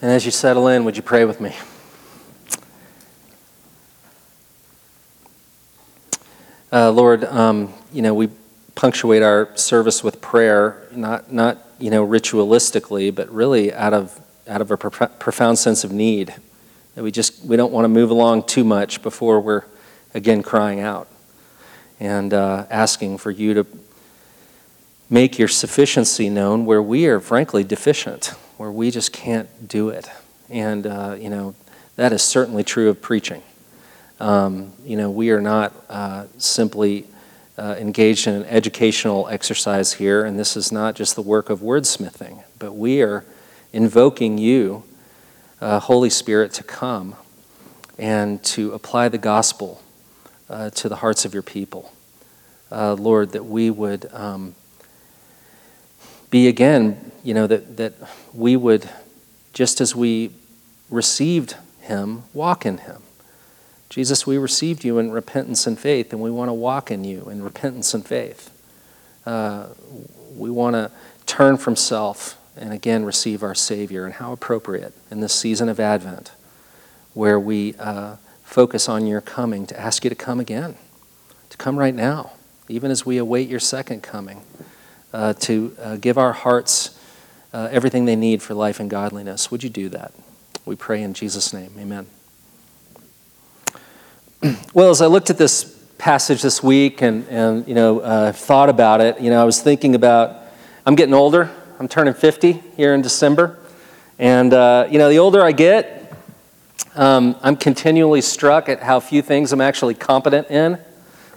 And as you settle in, would you pray with me? Uh, Lord, um, you know, we punctuate our service with prayer, not, not you know, ritualistically, but really out of, out of a pro- profound sense of need. That we just, we don't want to move along too much before we're, again, crying out and uh, asking for you to make your sufficiency known where we are, frankly, deficient where we just can't do it. And, uh, you know, that is certainly true of preaching. Um, you know, we are not uh, simply uh, engaged in an educational exercise here, and this is not just the work of wordsmithing, but we are invoking you, uh, Holy Spirit, to come and to apply the gospel uh, to the hearts of your people. Uh, Lord, that we would um, be again, you know, that, that we would, just as we received him, walk in him. Jesus, we received you in repentance and faith, and we want to walk in you in repentance and faith. Uh, we want to turn from self and again receive our Savior. And how appropriate in this season of Advent, where we uh, focus on your coming, to ask you to come again, to come right now, even as we await your second coming, uh, to uh, give our hearts uh, everything they need for life and godliness. Would you do that? We pray in Jesus' name. Amen. well, as I looked at this passage this week and, and you know, uh, thought about it, you know, I was thinking about, I'm getting older. I'm turning 50 here in December. And, uh, you know, the older I get, um, I'm continually struck at how few things I'm actually competent in.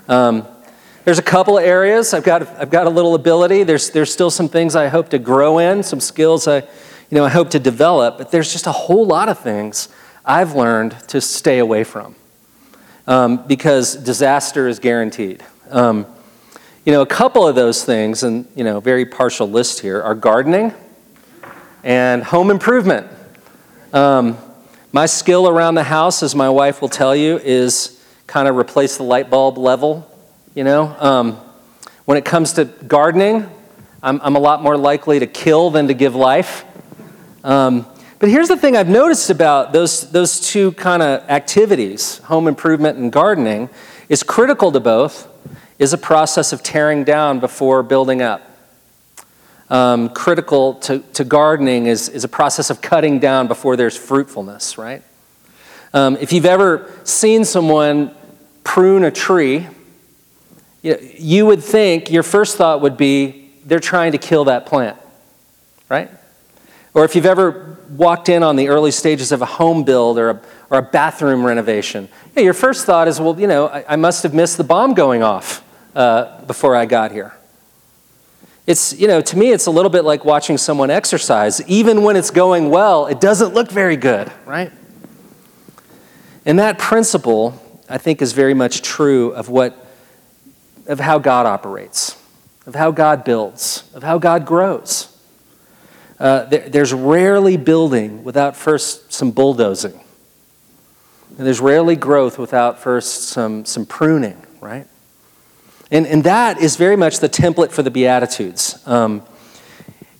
Um, there's a couple of areas I've got, I've got a little ability. There's, there's still some things I hope to grow in, some skills I, you know, I hope to develop, but there's just a whole lot of things I've learned to stay away from um, because disaster is guaranteed. Um, you know, a couple of those things, and, you know, very partial list here, are gardening and home improvement. Um, my skill around the house, as my wife will tell you, is kind of replace the light bulb level you know, um, when it comes to gardening, I'm, I'm, a lot more likely to kill than to give life. Um, but here's the thing I've noticed about those, those two kind of activities, home improvement and gardening, is critical to both, is a process of tearing down before building up. Um, critical to, to gardening is, is a process of cutting down before there's fruitfulness, right? Um, if you've ever seen someone prune a tree, you would think your first thought would be they're trying to kill that plant, right? Or if you've ever walked in on the early stages of a home build or a, or a bathroom renovation, your first thought is, well, you know, I, I must have missed the bomb going off uh, before I got here. It's, you know, to me, it's a little bit like watching someone exercise. Even when it's going well, it doesn't look very good, right? And that principle, I think, is very much true of what of how God operates, of how God builds, of how God grows. Uh, there, there's rarely building without first some bulldozing. And there's rarely growth without first some, some pruning, right? And, and that is very much the template for the Beatitudes. Um,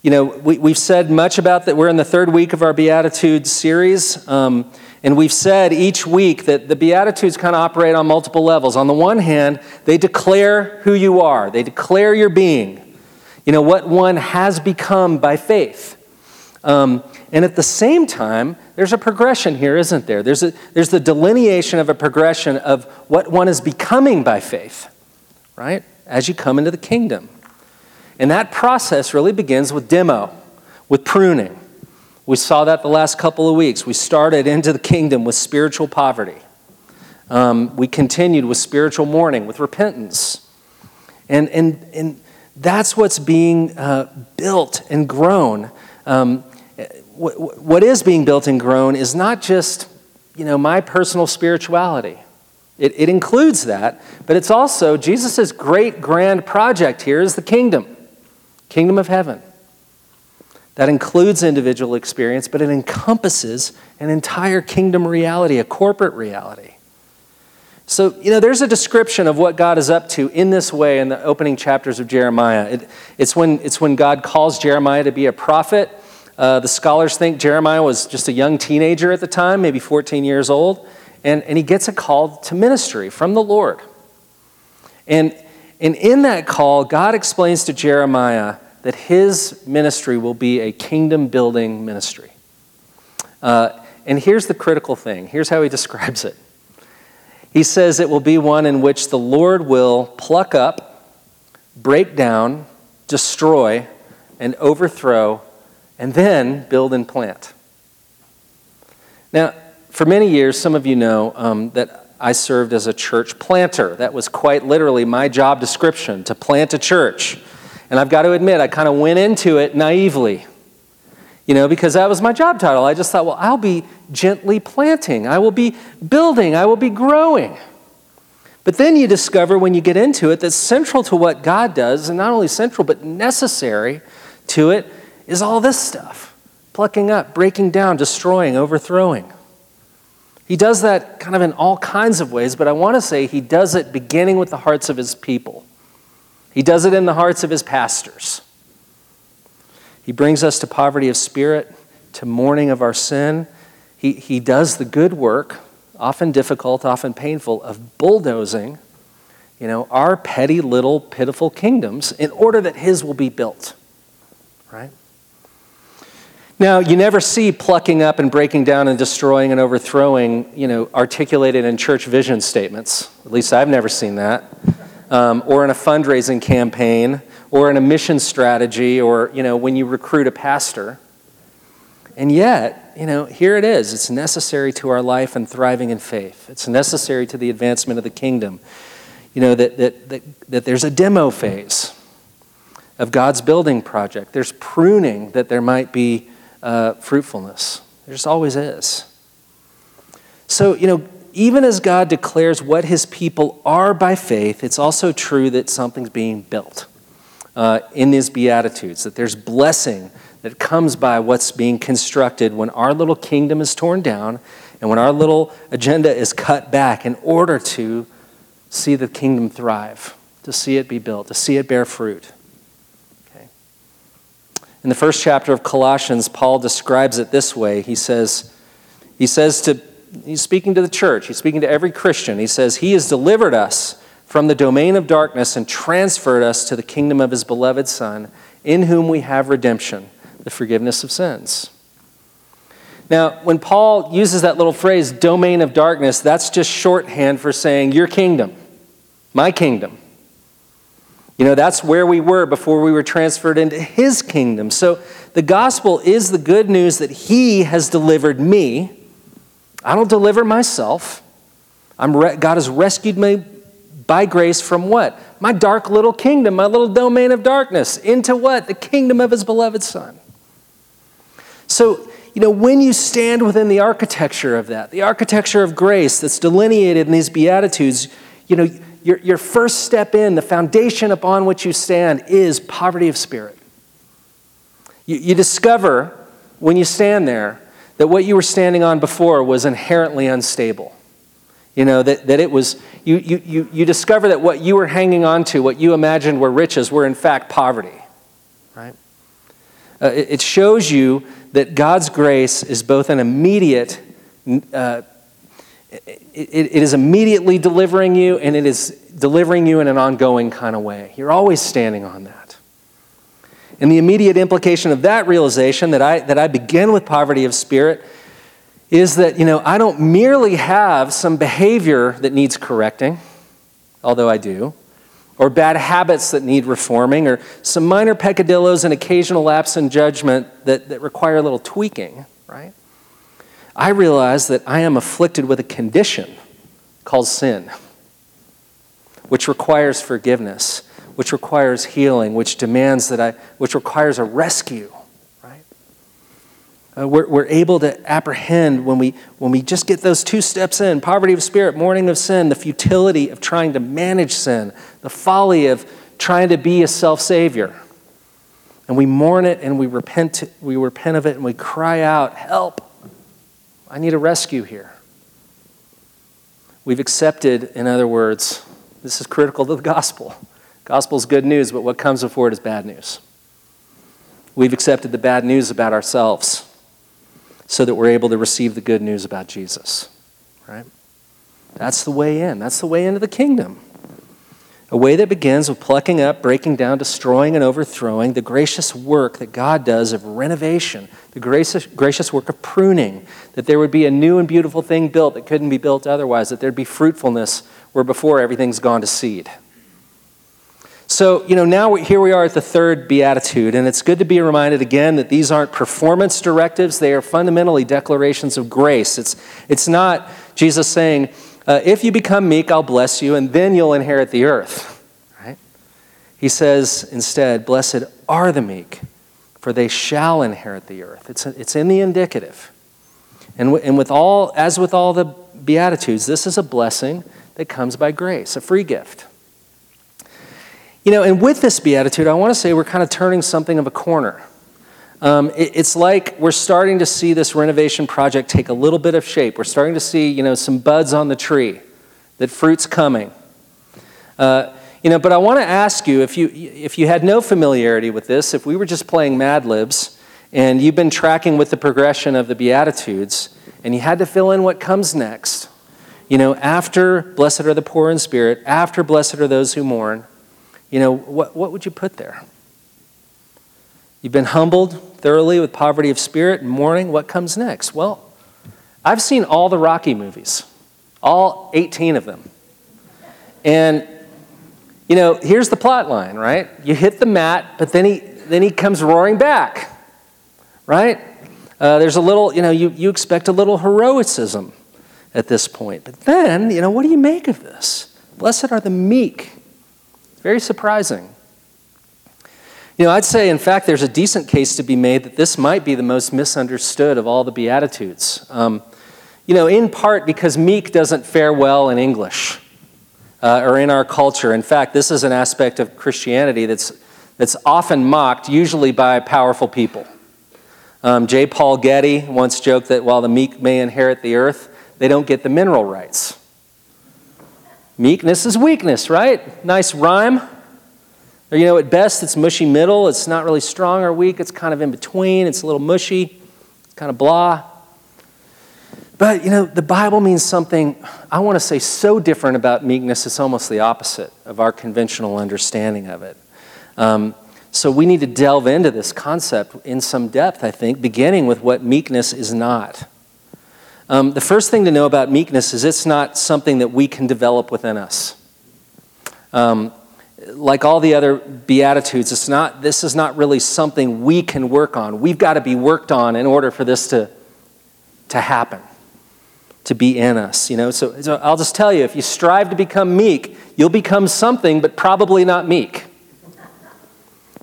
you know, we, we've said much about that. We're in the third week of our Beatitudes series. Um, and we've said each week that the Beatitudes kind of operate on multiple levels. On the one hand, they declare who you are, they declare your being, you know, what one has become by faith. Um, and at the same time, there's a progression here, isn't there? There's, a, there's the delineation of a progression of what one is becoming by faith, right? As you come into the kingdom. And that process really begins with demo, with pruning. We saw that the last couple of weeks. We started into the kingdom with spiritual poverty. Um, we continued with spiritual mourning, with repentance. And, and, and that's what's being uh, built and grown. Um, what, what is being built and grown is not just you know, my personal spirituality. It, it includes that, but it's also Jesus' great grand project here is the kingdom, kingdom of heaven. That includes individual experience, but it encompasses an entire kingdom reality, a corporate reality. So, you know, there's a description of what God is up to in this way in the opening chapters of Jeremiah. It, it's, when, it's when God calls Jeremiah to be a prophet. Uh, the scholars think Jeremiah was just a young teenager at the time, maybe 14 years old, and, and he gets a call to ministry from the Lord. And, and in that call, God explains to Jeremiah that his ministry will be a kingdom building ministry. Uh, and here's the critical thing here's how he describes it. He says it will be one in which the Lord will pluck up, break down, destroy, and overthrow, and then build and plant. Now, for many years, some of you know um, that I served as a church planter. That was quite literally my job description to plant a church. And I've got to admit, I kind of went into it naively, you know, because that was my job title. I just thought, well, I'll be gently planting, I will be building, I will be growing. But then you discover when you get into it that central to what God does, and not only central, but necessary to it, is all this stuff plucking up, breaking down, destroying, overthrowing. He does that kind of in all kinds of ways, but I want to say he does it beginning with the hearts of his people. He does it in the hearts of his pastors. He brings us to poverty of spirit, to mourning of our sin. He, he does the good work, often difficult, often painful, of bulldozing, you know, our petty little pitiful kingdoms in order that his will be built. Right? Now, you never see plucking up and breaking down and destroying and overthrowing, you know, articulated in church vision statements. At least I've never seen that um, or in a fundraising campaign or in a mission strategy or you know when you recruit a pastor. And yet you know here it is. It's necessary to our life and thriving in faith. It's necessary to the advancement of the kingdom. You know that, that, that, that there's a demo phase of god's building project. There's pruning that there might be uh, fruitfulness. There just always is. So you know even as God declares what his people are by faith, it's also true that something's being built uh, in these Beatitudes, that there's blessing that comes by what's being constructed when our little kingdom is torn down and when our little agenda is cut back in order to see the kingdom thrive, to see it be built, to see it bear fruit. Okay. In the first chapter of Colossians, Paul describes it this way. He says, he says to he's speaking to the church, he's speaking to every Christian. He says, He has delivered us from the domain of darkness and transferred us to the kingdom of His beloved Son, in whom we have redemption, the forgiveness of sins. Now, when Paul uses that little phrase, domain of darkness, that's just shorthand for saying your kingdom, my kingdom. You know, that's where we were before we were transferred into his kingdom. So the gospel is the good news that he has delivered me I don't deliver myself. Re- God has rescued me by grace from what? My dark little kingdom, my little domain of darkness, into what? The kingdom of his beloved Son. So, you know, when you stand within the architecture of that, the architecture of grace that's delineated in these Beatitudes, you know, your, your first step in, the foundation upon which you stand, is poverty of spirit. You, you discover when you stand there that what you were standing on before was inherently unstable. You know, that, that it was, you, you, you, you discover that what you were hanging on to, what you imagined were riches, were in fact poverty. Right? Uh, it, it, shows you that God's grace is both an immediate, uh, it, it is immediately delivering you and it is delivering you in an ongoing kind of way. You're always standing on that. And the immediate implication of that realization that I, that I begin with poverty of spirit is that, you know, I don't merely have some behavior that needs correcting, although I do, or bad habits that need reforming, or some minor peccadillos and occasional lapse in judgment that, that require a little tweaking, right? I realize that I am afflicted with a condition called sin, which requires forgiveness which requires healing, which demands that I, which requires a rescue, right? Uh, we're, we're able to apprehend when we, when we just get those two steps in poverty of spirit, mourning of sin, the futility of trying to manage sin, the folly of trying to be a self savior. And we mourn it and we repent, we repent of it and we cry out, Help! I need a rescue here. We've accepted, in other words, this is critical to the gospel Gospel's good news, but what comes before it is bad news. We've accepted the bad news about ourselves so that we're able to receive the good news about Jesus, right? That's the way in. That's the way into the kingdom. A way that begins with plucking up, breaking down, destroying, and overthrowing the gracious work that God does of renovation, the gracious, gracious work of pruning, that there would be a new and beautiful thing built that couldn't be built otherwise, that there'd be fruitfulness where before everything's gone to seed. So, you know, now here we are at the third beatitude, and it's good to be reminded again that these aren't performance directives, they are fundamentally declarations of grace. It's, it's not Jesus saying, uh, If you become meek, I'll bless you, and then you'll inherit the earth. Right? He says instead, Blessed are the meek, for they shall inherit the earth. It's, it's in the indicative. And, and with all, as with all the Beatitudes, this is a blessing that comes by grace, a free gift. You know, and with this beatitude, I want to say we're kind of turning something of a corner. Um, it, it's like we're starting to see this renovation project take a little bit of shape. We're starting to see, you know, some buds on the tree, that fruit's coming. Uh, you know, but I want to ask you if you if you had no familiarity with this, if we were just playing Mad Libs, and you've been tracking with the progression of the Beatitudes, and you had to fill in what comes next. You know, after blessed are the poor in spirit, after blessed are those who mourn, you know, what, what would you put there? You've been humbled thoroughly with poverty of spirit and mourning. What comes next? Well, I've seen all the Rocky movies, all 18 of them. And, you know, here's the plot line, right? You hit the mat, but then he, then he comes roaring back, right? Uh, there's a little, you know, you, you expect a little heroicism at this point. But then, you know, what do you make of this? Blessed are the meek, very surprising. You know, I'd say, in fact, there's a decent case to be made that this might be the most misunderstood of all the Beatitudes. Um, you know, in part because meek doesn't fare well in English uh, or in our culture. In fact, this is an aspect of Christianity that's, that's often mocked, usually by powerful people. Um, J. Paul Getty once joked that while the meek may inherit the earth, they don't get the mineral rights. Meekness is weakness, right? Nice rhyme. Or, you know, at best, it's mushy middle. It's not really strong or weak. It's kind of in between. It's a little mushy, kind of blah. But, you know, the Bible means something, I want to say, so different about meekness, it's almost the opposite of our conventional understanding of it. Um, so we need to delve into this concept in some depth, I think, beginning with what meekness is not. Um, the first thing to know about meekness is it's not something that we can develop within us. Um, like all the other beatitudes, it's not. This is not really something we can work on. We've got to be worked on in order for this to to happen, to be in us. You know. So, so I'll just tell you: if you strive to become meek, you'll become something, but probably not meek.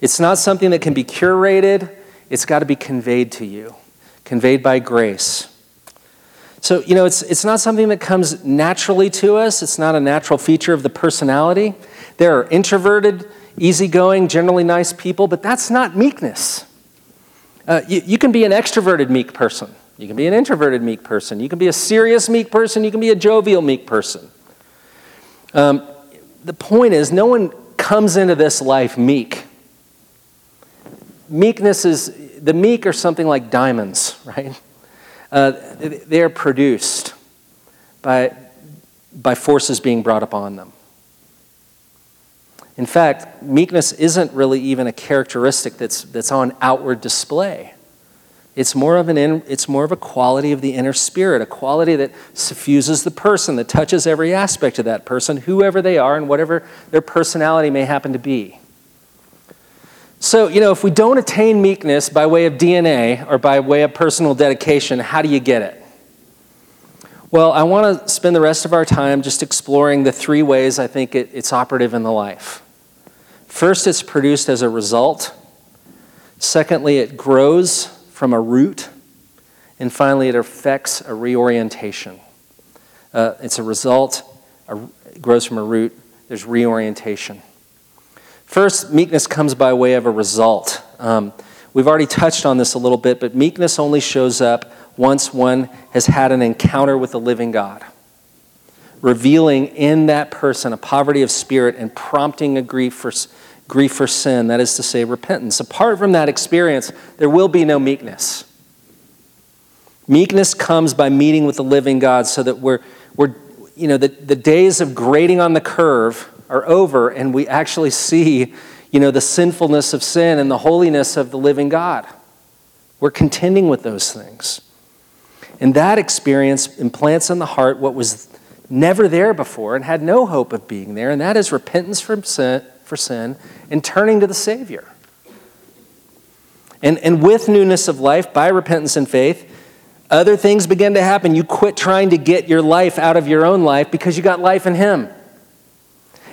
It's not something that can be curated. It's got to be conveyed to you, conveyed by grace. So, you know, it's, it's not something that comes naturally to us. It's not a natural feature of the personality. There are introverted, easygoing, generally nice people, but that's not meekness. Uh, you, you can be an extroverted meek person. You can be an introverted meek person. You can be a serious meek person. You can be a jovial meek person. Um, the point is, no one comes into this life meek. Meekness is, the meek are something like diamonds, right? Uh, they are produced by, by forces being brought upon them. In fact, meekness isn't really even a characteristic that's, that's on outward display. It's more, of an in, it's more of a quality of the inner spirit, a quality that suffuses the person, that touches every aspect of that person, whoever they are, and whatever their personality may happen to be. So, you know, if we don't attain meekness by way of DNA or by way of personal dedication, how do you get it? Well, I want to spend the rest of our time just exploring the three ways I think it, it's operative in the life. First, it's produced as a result. Secondly, it grows from a root. And finally, it affects a reorientation. Uh, it's a result, a, it grows from a root, there's reorientation. First, meekness comes by way of a result. Um, we've already touched on this a little bit, but meekness only shows up once one has had an encounter with the living God, revealing in that person a poverty of spirit and prompting a grief for, grief for sin, that is to say, repentance. Apart from that experience, there will be no meekness. Meekness comes by meeting with the living God so that we're, we're you know, the, the days of grading on the curve are over and we actually see, you know, the sinfulness of sin and the holiness of the living God. We're contending with those things. And that experience implants in the heart what was never there before and had no hope of being there, and that is repentance from sin, for sin and turning to the Savior. And, and with newness of life, by repentance and faith, other things begin to happen. You quit trying to get your life out of your own life because you got life in Him.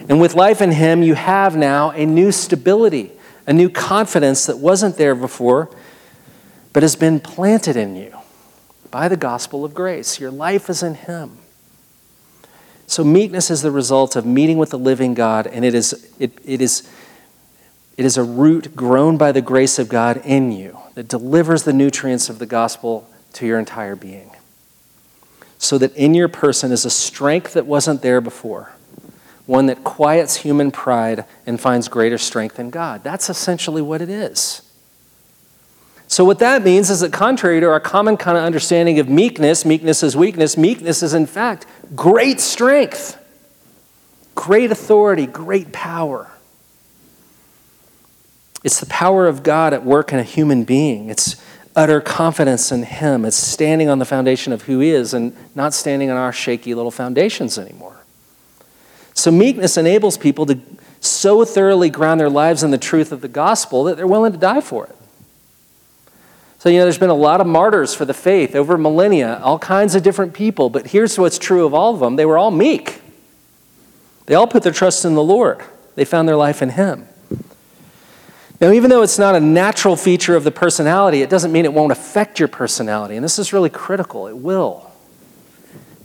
And with life in Him, you have now a new stability, a new confidence that wasn't there before, but has been planted in you by the gospel of grace. Your life is in Him. So, meekness is the result of meeting with the living God, and it is, it, it is, it is a root grown by the grace of God in you that delivers the nutrients of the gospel to your entire being. So that in your person is a strength that wasn't there before, one that quiets human pride and finds greater strength in God. That's essentially what it is. So, what that means is that, contrary to our common kind of understanding of meekness, meekness is weakness, meekness is in fact great strength, great authority, great power. It's the power of God at work in a human being. It's utter confidence in Him. It's standing on the foundation of who He is and not standing on our shaky little foundations anymore. So, meekness enables people to so thoroughly ground their lives in the truth of the gospel that they're willing to die for it. So, you know, there's been a lot of martyrs for the faith over millennia, all kinds of different people, but here's what's true of all of them they were all meek. They all put their trust in the Lord, they found their life in Him. Now, even though it's not a natural feature of the personality, it doesn't mean it won't affect your personality. And this is really critical. It will.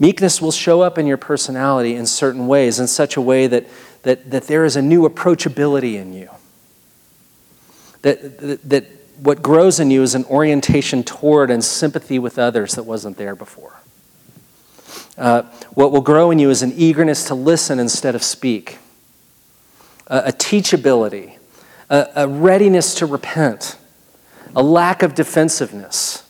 Meekness will show up in your personality in certain ways, in such a way that, that, that there is a new approachability in you. That, that, that what grows in you is an orientation toward and sympathy with others that wasn't there before. Uh, what will grow in you is an eagerness to listen instead of speak, a teachability a, a readiness to repent, a lack of defensiveness.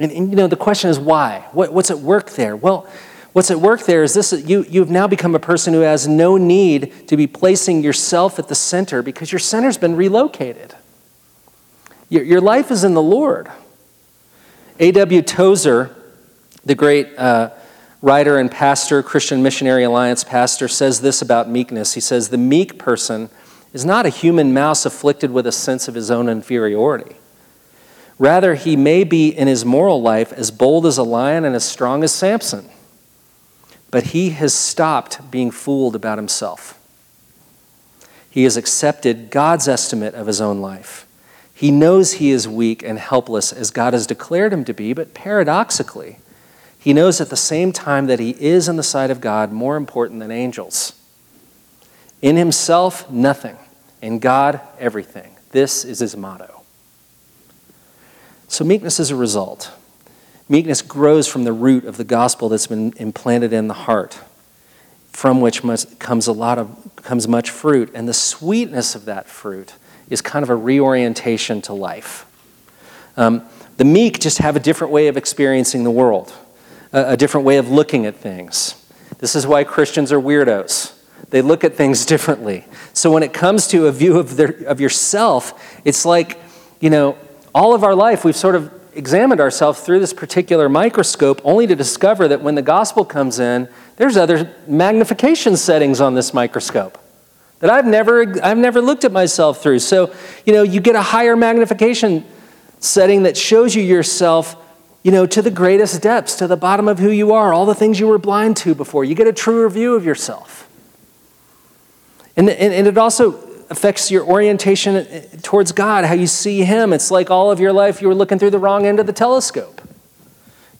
And, and, you know, the question is why? What, what's at work there? Well, what's at work there is this you, you've now become a person who has no need to be placing yourself at the center because your center's been relocated. Your, your life is in the Lord. A.W. Tozer, the great uh, writer and pastor, Christian Missionary Alliance pastor, says this about meekness. He says, The meek person is not a human mouse afflicted with a sense of his own inferiority. Rather, he may be in his moral life as bold as a lion and as strong as Samson. But he has stopped being fooled about himself. He has accepted God's estimate of his own life. He knows he is weak and helpless as God has declared him to be, but paradoxically, he knows at the same time that he is, in the sight of God, more important than angels. In himself, nothing. In God, everything. This is his motto. So, meekness is a result. Meekness grows from the root of the gospel that's been implanted in the heart, from which comes a lot of comes much fruit, and the sweetness of that fruit is kind of a reorientation to life. Um, the meek just have a different way of experiencing the world, a, a different way of looking at things. This is why Christians are weirdos. They look at things differently. So when it comes to a view of, their, of yourself, it's like, you know, all of our life we've sort of examined ourselves through this particular microscope only to discover that when the gospel comes in, there's other magnification settings on this microscope that I've never, I've never looked at myself through. So, you know, you get a higher magnification setting that shows you yourself, you know, to the greatest depths, to the bottom of who you are, all the things you were blind to before. You get a truer view of yourself. And, and, and it also affects your orientation uh, towards God, how you see Him. It's like all of your life you were looking through the wrong end of the telescope.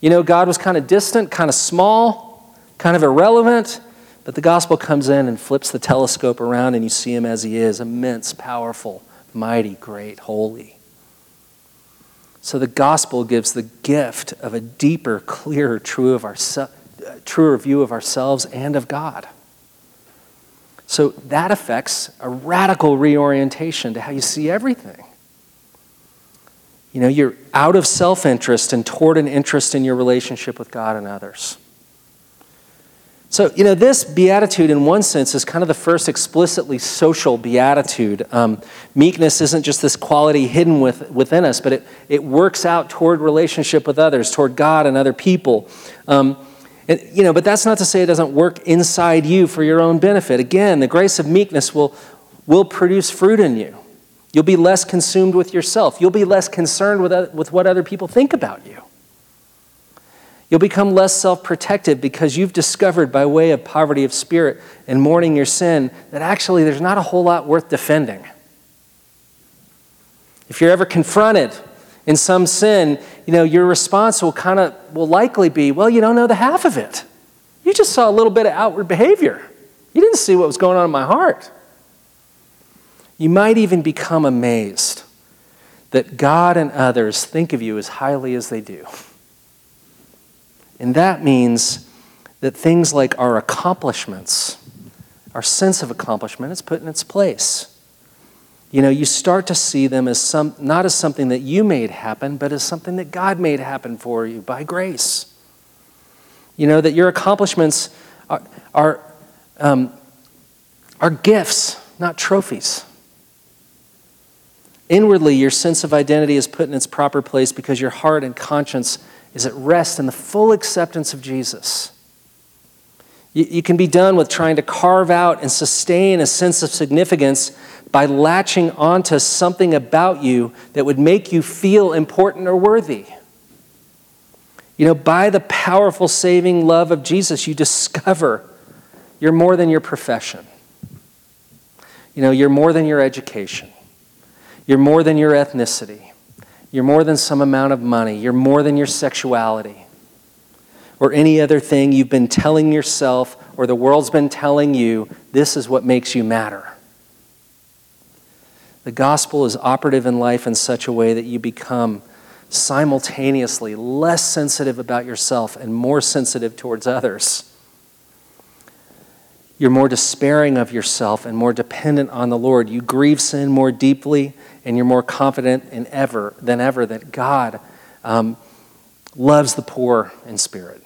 You know, God was kind of distant, kind of small, kind of irrelevant, but the gospel comes in and flips the telescope around and you see Him as He is immense, powerful, mighty, great, holy. So the gospel gives the gift of a deeper, clearer, true of our, truer view of ourselves and of God. So that affects a radical reorientation to how you see everything. You know, you're out of self interest and toward an interest in your relationship with God and others. So, you know, this beatitude, in one sense, is kind of the first explicitly social beatitude. Um, meekness isn't just this quality hidden with, within us, but it, it works out toward relationship with others, toward God and other people. Um, and, you know, but that's not to say it doesn't work inside you for your own benefit. Again, the grace of meekness will, will produce fruit in you. You'll be less consumed with yourself. You'll be less concerned with, with what other people think about you. You'll become less self protective because you've discovered, by way of poverty of spirit and mourning your sin, that actually there's not a whole lot worth defending. If you're ever confronted in some sin, you know, your response will kind of, will likely be, well, you don't know the half of it. You just saw a little bit of outward behavior. You didn't see what was going on in my heart. You might even become amazed that God and others think of you as highly as they do. And that means that things like our accomplishments, our sense of accomplishment, is put in its place. You know, you start to see them as some, not as something that you made happen, but as something that God made happen for you by grace. You know, that your accomplishments are, are, um, are gifts, not trophies. Inwardly, your sense of identity is put in its proper place because your heart and conscience is at rest in the full acceptance of Jesus. You, you can be done with trying to carve out and sustain a sense of significance by latching onto something about you that would make you feel important or worthy. You know, by the powerful saving love of Jesus, you discover you're more than your profession. You know, you're more than your education. You're more than your ethnicity. You're more than some amount of money. You're more than your sexuality or any other thing you've been telling yourself or the world's been telling you this is what makes you matter. The gospel is operative in life in such a way that you become simultaneously less sensitive about yourself and more sensitive towards others. You're more despairing of yourself and more dependent on the Lord. You grieve sin more deeply and you're more confident in ever than ever that God um, loves the poor in spirit.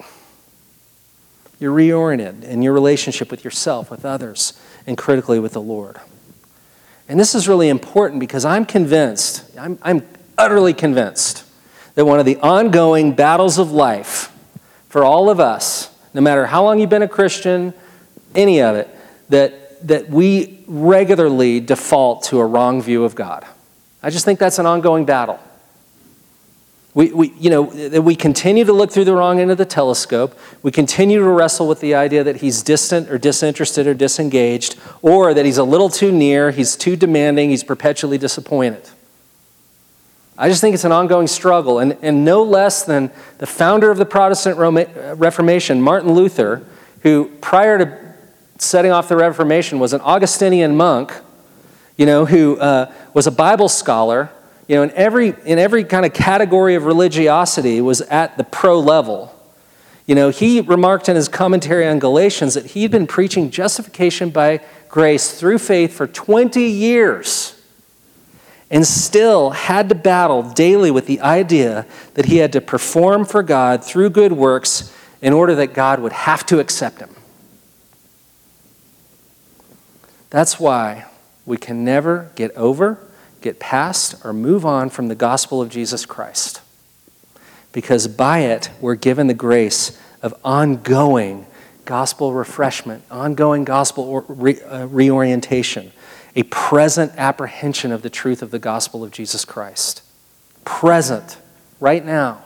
You're reoriented in your relationship with yourself, with others, and critically with the Lord. And this is really important because I'm convinced, I'm, I'm utterly convinced, that one of the ongoing battles of life for all of us, no matter how long you've been a Christian, any of it, that, that we regularly default to a wrong view of God. I just think that's an ongoing battle. We, we, you know, we continue to look through the wrong end of the telescope. We continue to wrestle with the idea that he's distant or disinterested or disengaged, or that he's a little too near, he's too demanding, he's perpetually disappointed. I just think it's an ongoing struggle. And, and no less than the founder of the Protestant Reformation, Martin Luther, who prior to setting off the Reformation was an Augustinian monk you know, who uh, was a Bible scholar, you know, in every, in every kind of category of religiosity was at the pro level. You know, he remarked in his commentary on Galatians that he'd been preaching justification by grace through faith for 20 years and still had to battle daily with the idea that he had to perform for God through good works in order that God would have to accept him. That's why we can never get over, get past, or move on from the gospel of Jesus Christ. Because by it, we're given the grace of ongoing gospel refreshment, ongoing gospel re- uh, reorientation, a present apprehension of the truth of the gospel of Jesus Christ. Present, right now.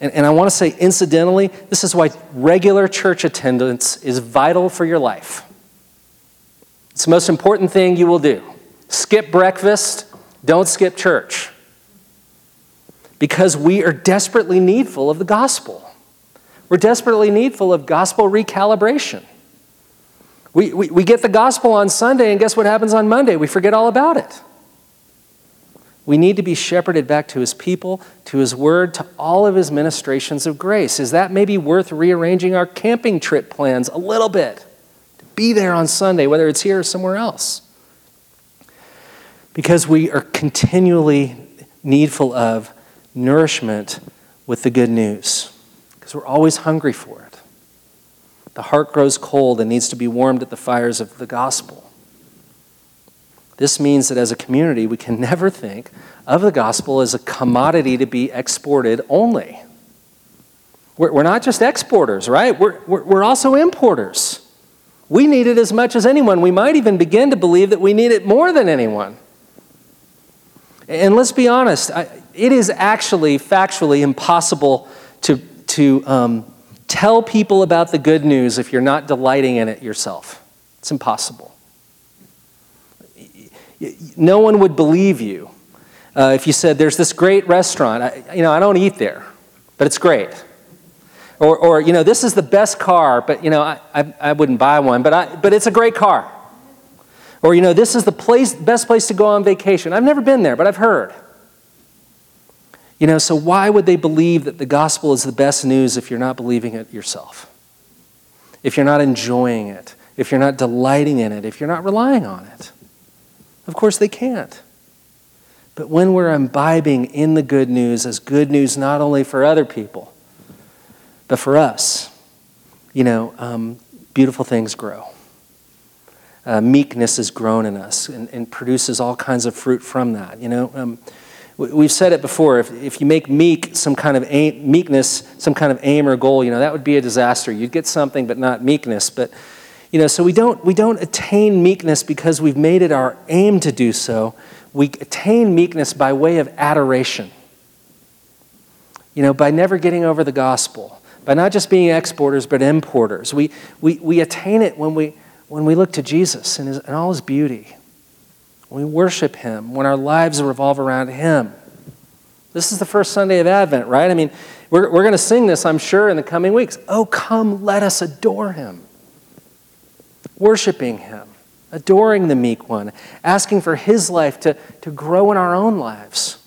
And, and I want to say, incidentally, this is why regular church attendance is vital for your life. It's the most important thing you will do. Skip breakfast, don't skip church. Because we are desperately needful of the gospel. We're desperately needful of gospel recalibration. We, we, we get the gospel on Sunday, and guess what happens on Monday? We forget all about it. We need to be shepherded back to his people, to his word, to all of his ministrations of grace. Is that maybe worth rearranging our camping trip plans a little bit? To be there on Sunday, whether it's here or somewhere else. Because we are continually needful of nourishment with the good news, because we're always hungry for it. The heart grows cold and needs to be warmed at the fires of the gospel. This means that as a community, we can never think of the gospel as a commodity to be exported only. We're, we're not just exporters, right? We're, we're, we're also importers. We need it as much as anyone. We might even begin to believe that we need it more than anyone. And let's be honest, it is actually factually impossible to, to um, tell people about the good news if you're not delighting in it yourself. It's impossible. No one would believe you uh, if you said, There's this great restaurant. I, you know, I don't eat there, but it's great. Or, or, you know, this is the best car, but, you know, I, I, I wouldn't buy one, but, I, but it's a great car. Or, you know, this is the place, best place to go on vacation. I've never been there, but I've heard. You know, so why would they believe that the gospel is the best news if you're not believing it yourself? If you're not enjoying it, if you're not delighting in it, if you're not relying on it? Of course, they can't. But when we're imbibing in the good news as good news not only for other people, but for us, you know, um, beautiful things grow. Uh, meekness is grown in us and, and, produces all kinds of fruit from that. You know, um, we've said it before. If, if you make meek some kind of aim, meekness some kind of aim or goal, you know, that would be a disaster. You'd get something, but not meekness. But you know, so we don't we don't attain meekness because we've made it our aim to do so. We attain meekness by way of adoration. You know, by never getting over the gospel by not just being exporters, but importers. We, we, we attain it when we, when we look to Jesus and, his, and all his beauty. We worship him, when our lives revolve around him. This is the first Sunday of Advent, right? I mean, we're, we're going to sing this, I'm sure, in the coming weeks. Oh, come, let us adore him. Worshiping him, adoring the meek one, asking for his life to, to grow in our own lives.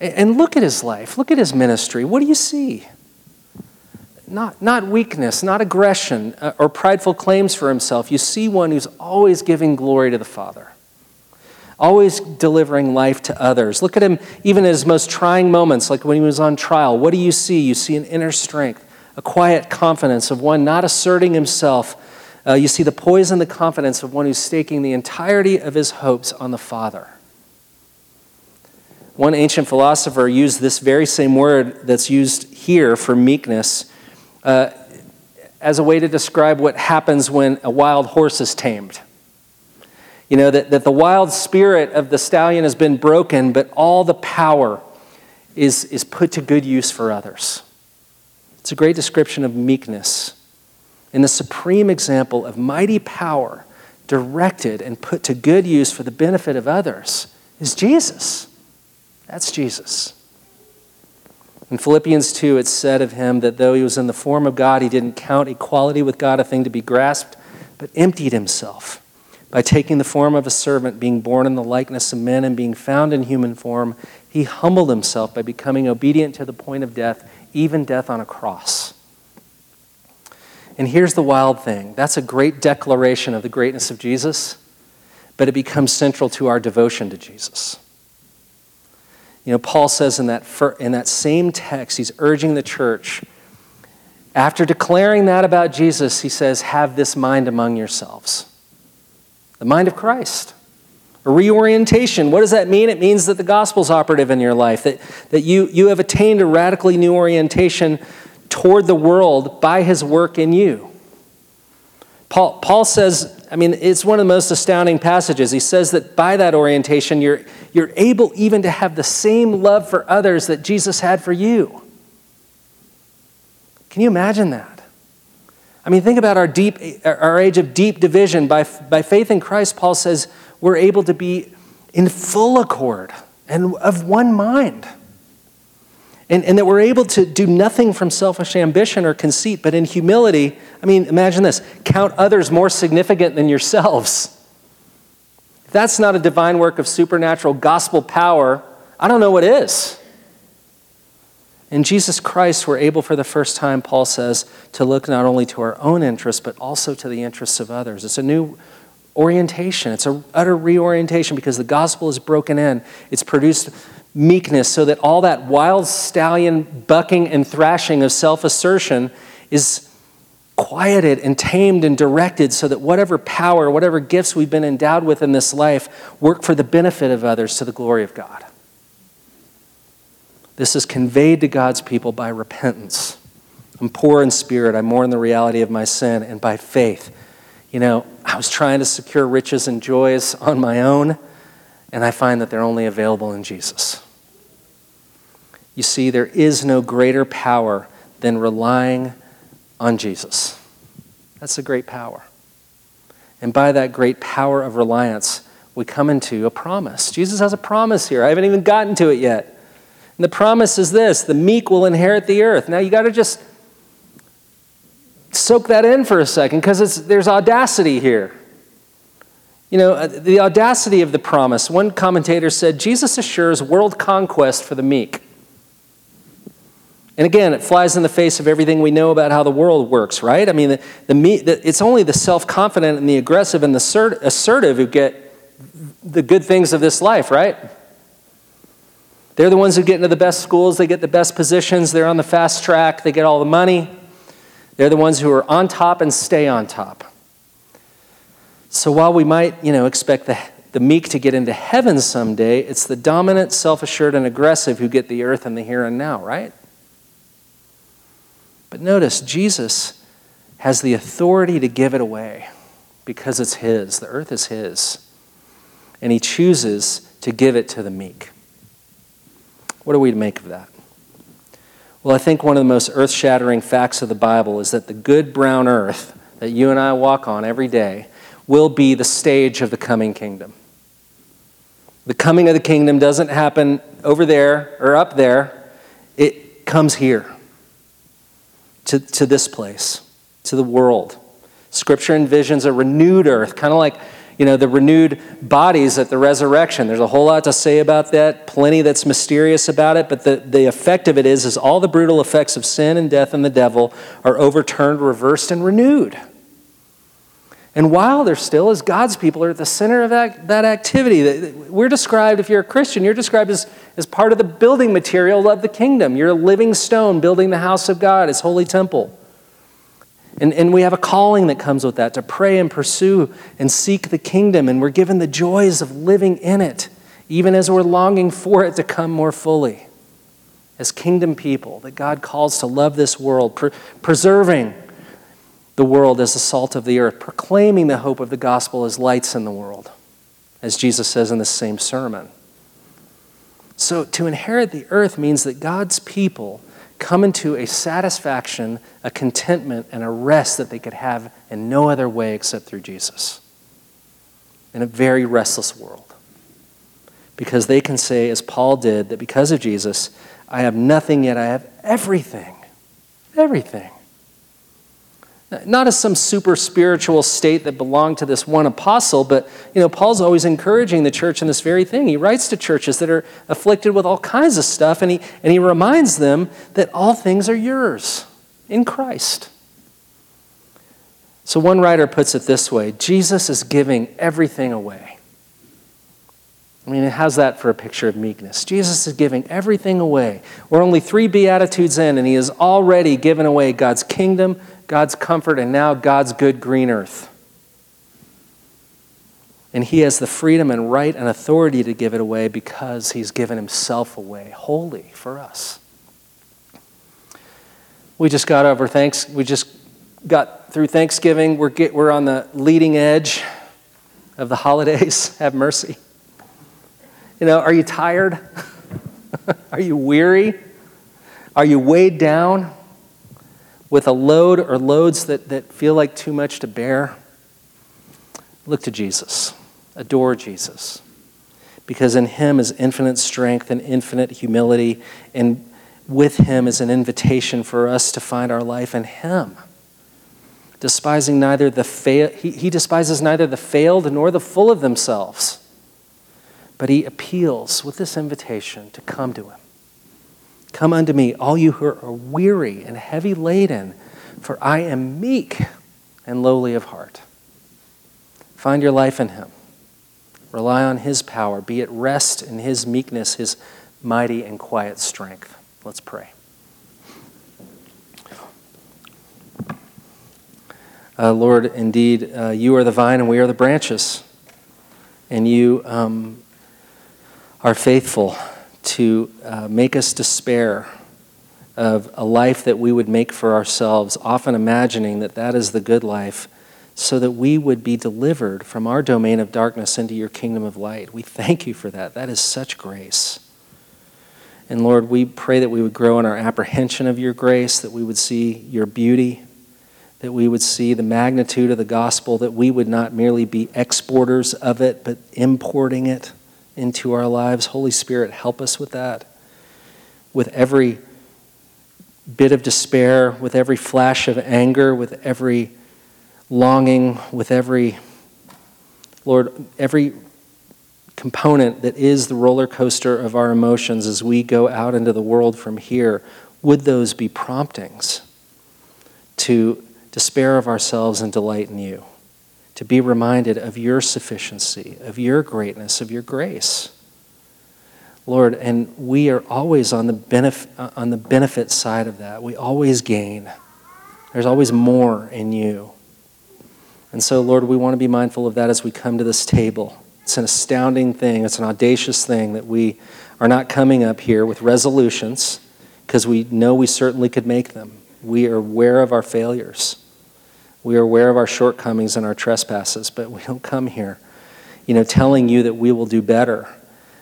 And look at his life, look at his ministry. What do you see? Not, not weakness, not aggression, uh, or prideful claims for himself. You see one who's always giving glory to the Father, always delivering life to others. Look at him even in his most trying moments, like when he was on trial. What do you see? You see an inner strength, a quiet confidence of one not asserting himself. Uh, you see the poise and the confidence of one who's staking the entirety of his hopes on the Father. One ancient philosopher used this very same word that's used here for meekness uh, as a way to describe what happens when a wild horse is tamed. You know, that, that the wild spirit of the stallion has been broken, but all the power is, is put to good use for others. It's a great description of meekness. And the supreme example of mighty power directed and put to good use for the benefit of others is Jesus. That's Jesus. In Philippians 2, it's said of him that though he was in the form of God, he didn't count equality with God a thing to be grasped, but emptied himself by taking the form of a servant, being born in the likeness of men, and being found in human form. He humbled himself by becoming obedient to the point of death, even death on a cross. And here's the wild thing that's a great declaration of the greatness of Jesus, but it becomes central to our devotion to Jesus. You know, Paul says in that, in that same text, he's urging the church, after declaring that about Jesus, he says, Have this mind among yourselves. The mind of Christ. A reorientation. What does that mean? It means that the gospel's operative in your life, that, that you, you have attained a radically new orientation toward the world by his work in you. Paul, Paul says, I mean, it's one of the most astounding passages. He says that by that orientation, you're, you're able even to have the same love for others that Jesus had for you. Can you imagine that? I mean, think about our deep, our age of deep division. By, by faith in Christ, Paul says we're able to be in full accord and of one mind. And, and that we're able to do nothing from selfish ambition or conceit, but in humility, I mean, imagine this count others more significant than yourselves If that's not a divine work of supernatural gospel power, I don't know what is. In Jesus Christ, we're able for the first time, Paul says, to look not only to our own interests, but also to the interests of others. It's a new orientation, it's an utter reorientation because the gospel is broken in. It's produced meekness so that all that wild stallion bucking and thrashing of self assertion is quieted and tamed and directed so that whatever power, whatever gifts we've been endowed with in this life work for the benefit of others to the glory of God. This is conveyed to God's people by repentance. I'm poor in spirit, I mourn the reality of my sin, and by faith. You know, I was trying to secure riches and joys on my own, and I find that they're only available in Jesus. You see, there is no greater power than relying on Jesus. That's a great power. And by that great power of reliance, we come into a promise. Jesus has a promise here. I haven't even gotten to it yet. And the promise is this the meek will inherit the earth. Now you got to just soak that in for a second because there's audacity here. You know, uh, the audacity of the promise. One commentator said Jesus assures world conquest for the meek. And again, it flies in the face of everything we know about how the world works, right? I mean, the, the, the it's only the self confident and the aggressive and the assertive who get the good things of this life, right? They're the ones who get into the best schools, they get the best positions, they're on the fast track, they get all the money. They're the ones who are on top and stay on top. So while we might, you know, expect the, the meek to get into heaven someday, it's the dominant, self assured, and aggressive who get the earth and the here and now, right? But notice, Jesus has the authority to give it away because it's His. The earth is His. And He chooses to give it to the meek. What are we to make of that? Well, I think one of the most earth shattering facts of the Bible is that the good brown earth that you and I walk on every day will be the stage of the coming kingdom. The coming of the kingdom doesn't happen over there or up there, it comes here to, to this place, to the world. Scripture envisions a renewed earth, kind of like you know the renewed bodies at the resurrection there's a whole lot to say about that plenty that's mysterious about it but the, the effect of it is is all the brutal effects of sin and death and the devil are overturned reversed and renewed and while there still is god's people are at the center of that, that activity we're described if you're a christian you're described as, as part of the building material of the kingdom you're a living stone building the house of god his holy temple and, and we have a calling that comes with that to pray and pursue and seek the kingdom. And we're given the joys of living in it, even as we're longing for it to come more fully. As kingdom people, that God calls to love this world, pre- preserving the world as the salt of the earth, proclaiming the hope of the gospel as lights in the world, as Jesus says in the same sermon. So, to inherit the earth means that God's people come into a satisfaction, a contentment, and a rest that they could have in no other way except through Jesus. In a very restless world. Because they can say, as Paul did, that because of Jesus, I have nothing yet, I have everything. Everything. Not as some super spiritual state that belonged to this one apostle, but you know, Paul's always encouraging the church in this very thing. He writes to churches that are afflicted with all kinds of stuff, and he, and he reminds them that all things are yours in Christ. So one writer puts it this way Jesus is giving everything away. I mean, how's that for a picture of meekness? Jesus is giving everything away. We're only three Beatitudes in, and he has already given away God's kingdom, God's comfort, and now God's good green earth. And he has the freedom and right and authority to give it away because he's given himself away wholly for us. We just got over thanks. We just got through Thanksgiving. We're, get, we're on the leading edge of the holidays. Have mercy. You know, are you tired? are you weary? Are you weighed down? With a load or loads that, that feel like too much to bear, look to Jesus. Adore Jesus. Because in him is infinite strength and infinite humility, and with him is an invitation for us to find our life in him. Despising neither the fail, he, he despises neither the failed nor the full of themselves. But he appeals with this invitation to come to him Come unto me, all you who are weary and heavy laden, for I am meek and lowly of heart. Find your life in him. Rely on his power. Be at rest in his meekness, his mighty and quiet strength. Let's pray. Uh, Lord, indeed, uh, you are the vine and we are the branches. And you um, are faithful to uh, make us despair of a life that we would make for ourselves, often imagining that that is the good life, so that we would be delivered from our domain of darkness into your kingdom of light. We thank you for that. That is such grace. And Lord, we pray that we would grow in our apprehension of your grace, that we would see your beauty, that we would see the magnitude of the gospel, that we would not merely be exporters of it, but importing it into our lives. Holy Spirit, help us with that. With every bit of despair, with every flash of anger, with every longing, with every, Lord, every component that is the roller coaster of our emotions as we go out into the world from here, would those be promptings to despair of ourselves and delight in you? To be reminded of your sufficiency, of your greatness, of your grace. Lord, and we are always on the, benefit, uh, on the benefit side of that. We always gain. There's always more in you. And so, Lord, we want to be mindful of that as we come to this table. It's an astounding thing, it's an audacious thing that we are not coming up here with resolutions because we know we certainly could make them. We are aware of our failures. We are aware of our shortcomings and our trespasses, but we don't come here, you know, telling you that we will do better.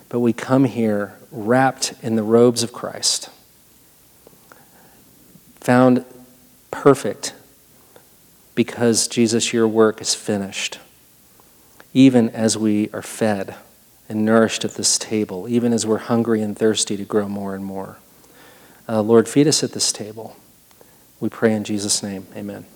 But we come here wrapped in the robes of Christ, found perfect because, Jesus, your work is finished. Even as we are fed and nourished at this table, even as we're hungry and thirsty to grow more and more. Uh, Lord, feed us at this table. We pray in Jesus' name. Amen.